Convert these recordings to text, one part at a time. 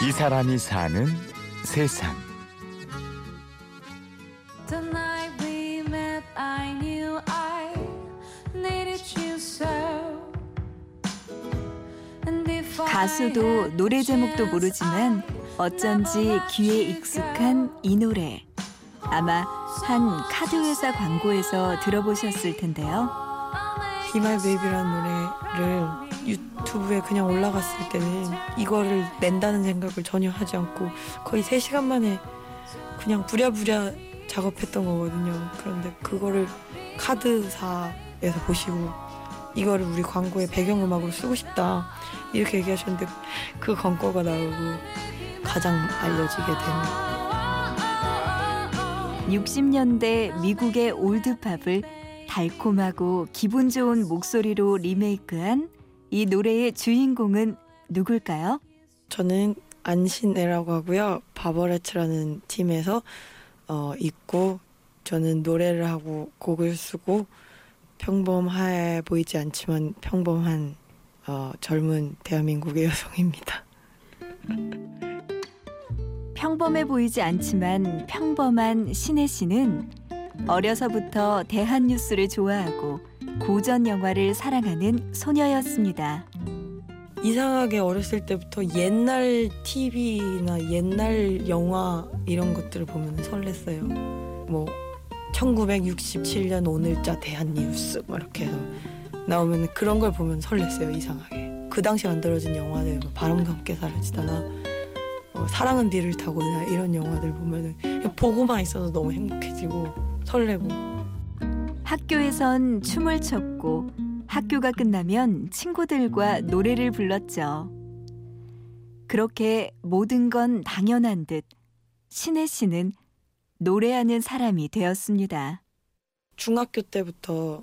이 사람이 사는 세상. The night we met, I knew I needed you so. And if I 가수도 노래 제목도 모르지만 어쩐지 귀에 익숙한 이 노래. 아마 한 카드 회사 광고에서 들어보셨을 텐데요. 비말 베이비라는 노래를 유튜브에 그냥 올라갔을 때는 이거를 낸다는 생각을 전혀 하지 않고 거의 3시간 만에 그냥 부랴부랴 작업했던 거거든요. 그런데 그거를 카드사에서 보시고 이거를 우리 광고의 배경음악으로 쓰고 싶다 이렇게 얘기하셨는데 그 광고가 나오고 가장 알려지게 된 60년대 미국의 올드팝을 달콤하고 기분 좋은 목소리로 리메이크한 이 노래의 주인공은 누굴까요? 저는 안신애라고 하고요. 바버레츠라는 팀에서 어, 있고 저는 노래를 하고 곡을 쓰고 평범해 보이지 않지만 평범한 어, 젊은 대한민국의 여성입니다. 평범해 보이지 않지만 평범한 신혜 씨는 어려서부터 대한 뉴스를 좋아하고 고전 영화를 사랑하는 소녀였습니다. 이상하게 어렸을 때부터 옛날 TV나 옛날 영화 이런 것들을 보면 설렜어요. 뭐 1967년 오늘자 대한뉴스 뭐 이렇게 해서 나오면 그런 걸 보면 설렜어요. 이상하게. 그 당시 만들어진 영화들 뭐 바람과 함께 사라지다나 어, 사랑은 비를 타고나 이런 영화들 그냥 보고만 있어도 너무 행복해지고 설레고 학교에선 춤을 췄고 학교가 끝나면 친구들과 노래를 불렀죠. 그렇게 모든 건 당연한 듯 신혜 씨는 노래하는 사람이 되었습니다. 중학교 때부터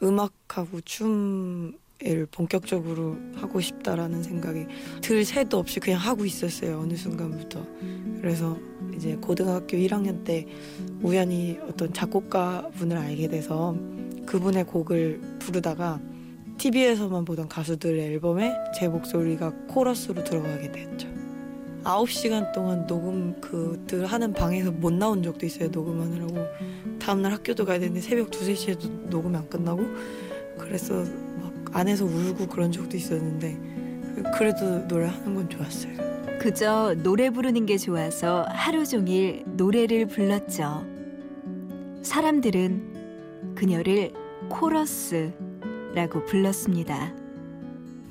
음악하고 춤 을 본격적으로 하고 싶다라는 생각이 들 새도 없이 그냥 하고 있었어요 어느 순간부터 그래서 이제 고등학교 1학년 때 우연히 어떤 작곡가 분을 알게 돼서 그분의 곡을 부르다가 TV에서만 보던 가수들의 앨범에 제 목소리가 코러스로 들어가게 됐죠. 9시간 동안 녹음 그들 하는 방에서 못 나온 적도 있어요. 녹음하느라고. 다음날 학교도 가야 되는데 새벽 2, 3시에도 녹음이 안 끝나고 그래서 막 안에서 울고 그런 적도 있었는데 그래도 노래하는 건 좋았어요. 그저 노래 부르는 게 좋아서 하루 종일 노래를 불렀죠. 사람들은 그녀를 코러스라고 불렀습니다.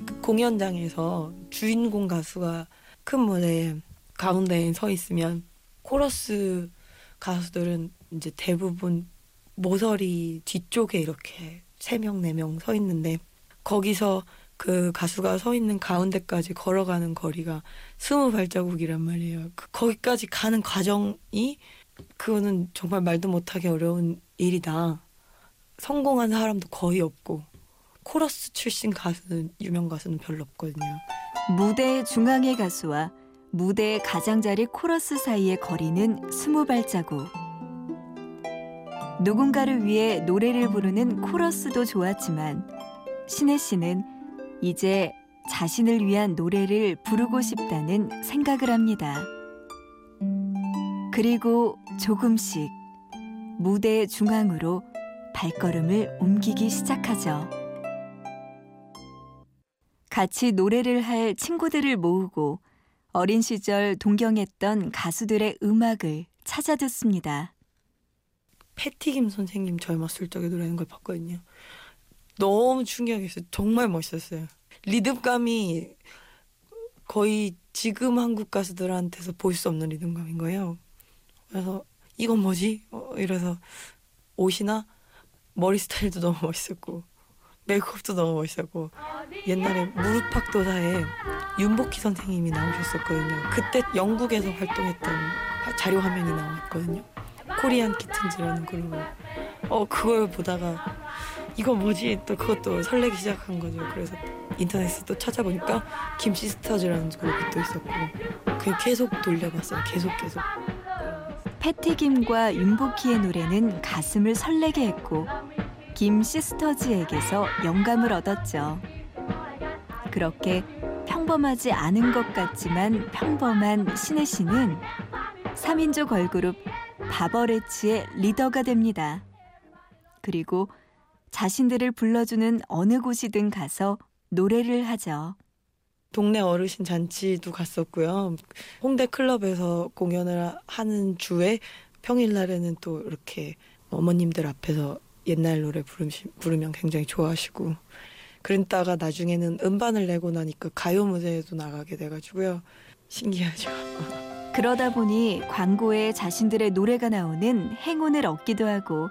그 공연장에서 주인공 가수가 큰 무대에 가운데에 서 있으면 코러스 가수들은 이제 대부분 모서리 뒤쪽에 이렇게 세 명 네 명 서 있는데 거기서 그 가수가 서 있는 가운데까지 걸어가는 거리가 스무 발자국이란 말이에요. 그 거기까지 가는 과정이 그거는 정말 말도 못하기 어려운 일이다. 성공한 사람도 거의 없고 코러스 출신 가수는 유명 가수는 별로 없거든요. 무대 중앙의 가수와 무대 가장자리 코러스 사이의 거리는 스무 발자국. 누군가를 위해 노래를 부르는 코러스도 좋았지만 신혜 씨는 이제 자신을 위한 노래를 부르고 싶다는 생각을 합니다. 그리고 조금씩 무대 중앙으로 발걸음을 옮기기 시작하죠. 같이 노래를 할 친구들을 모으고 어린 시절 동경했던 가수들의 음악을 찾아 듣습니다. 패티김 선생님 젊었을 적에 노래하는 걸 봤거든요. 너무 충격이었어요. 정말 멋있었어요. 리듬감이 거의 지금 한국 가수들한테서 볼 수 없는 리듬감인 거예요. 그래서 이건 뭐지? 어, 이래서 옷이나 머리 스타일도 너무 멋있었고 메이크업도 너무 멋있었고 옛날에 무릎팍도사에 윤복희 선생님이 나오셨었거든요. 그때 영국에서 활동했던 자료 화면이 나왔거든요. 코리안 키튼즈라는 그룹을 어 그걸 보다가 이거 뭐지 또 그것도 설레기 시작한 거죠. 그래서 인터넷에 또 찾아보니까 김시스터즈라는 그룹이 또 있었고 그냥 계속 돌려봤어요. 계속 계속. 패티김과 윤복희의 노래는 가슴을 설레게 했고 김 시스터즈에게서 영감을 얻었죠. 그렇게 평범하지 않은 것 같지만 평범한 신혜 씨는 3인조 걸그룹 바버레츠의 리더가 됩니다. 그리고 자신들을 불러주는 어느 곳이든 가서 노래를 하죠. 동네 어르신 잔치도 갔었고요. 홍대 클럽에서 공연을 하는 주에 평일날에는 또 이렇게 어머님들 앞에서 옛날 노래 부르시, 부르면 굉장히 좋아하시고 그랬다가 나중에는 음반을 내고 나니까 가요 무대에도 나가게 돼가지고요. 신기하죠. 그러다 보니 광고에 자신들의 노래가 나오는 행운을 얻기도 하고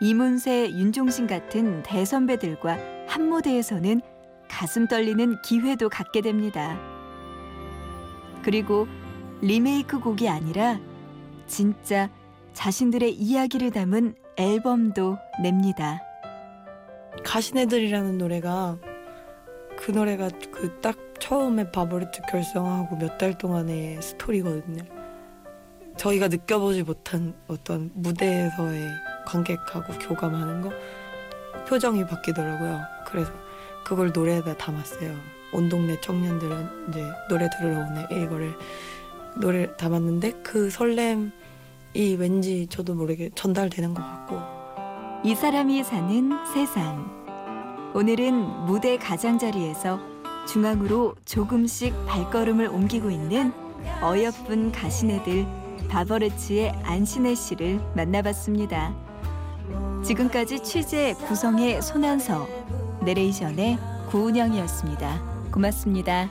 이문세, 윤종신 같은 대선배들과 한 무대에서는 가슴 떨리는 기회도 갖게 됩니다. 그리고 리메이크 곡이 아니라 진짜 자신들의 이야기를 담은 앨범도 냅니다. 가시네들이라는 노래가 그 노래가 그 딱 처음에 바버레트 결성하고 몇 달 동안의 스토리거든요. 저희가 느껴보지 못한 어떤 무대에서의 관객하고 교감하는 거 표정이 바뀌더라고요. 그래서 그걸 노래에다 담았어요. 온 동네 청년들은 이제 노래 들으러 오네 이거를 노래 담았는데 그 설렘이 왠지 저도 모르게 전달되는 것 같고 이 사람이 사는 세상. 오늘은 무대 가장자리에서 중앙으로 조금씩 발걸음을 옮기고 있는 어여쁜 가시네들 바버레츠의 안신혜 씨를 만나봤습니다. 지금까지 취재 구성의 손한서, 내레이션의 구은영이었습니다. 고맙습니다.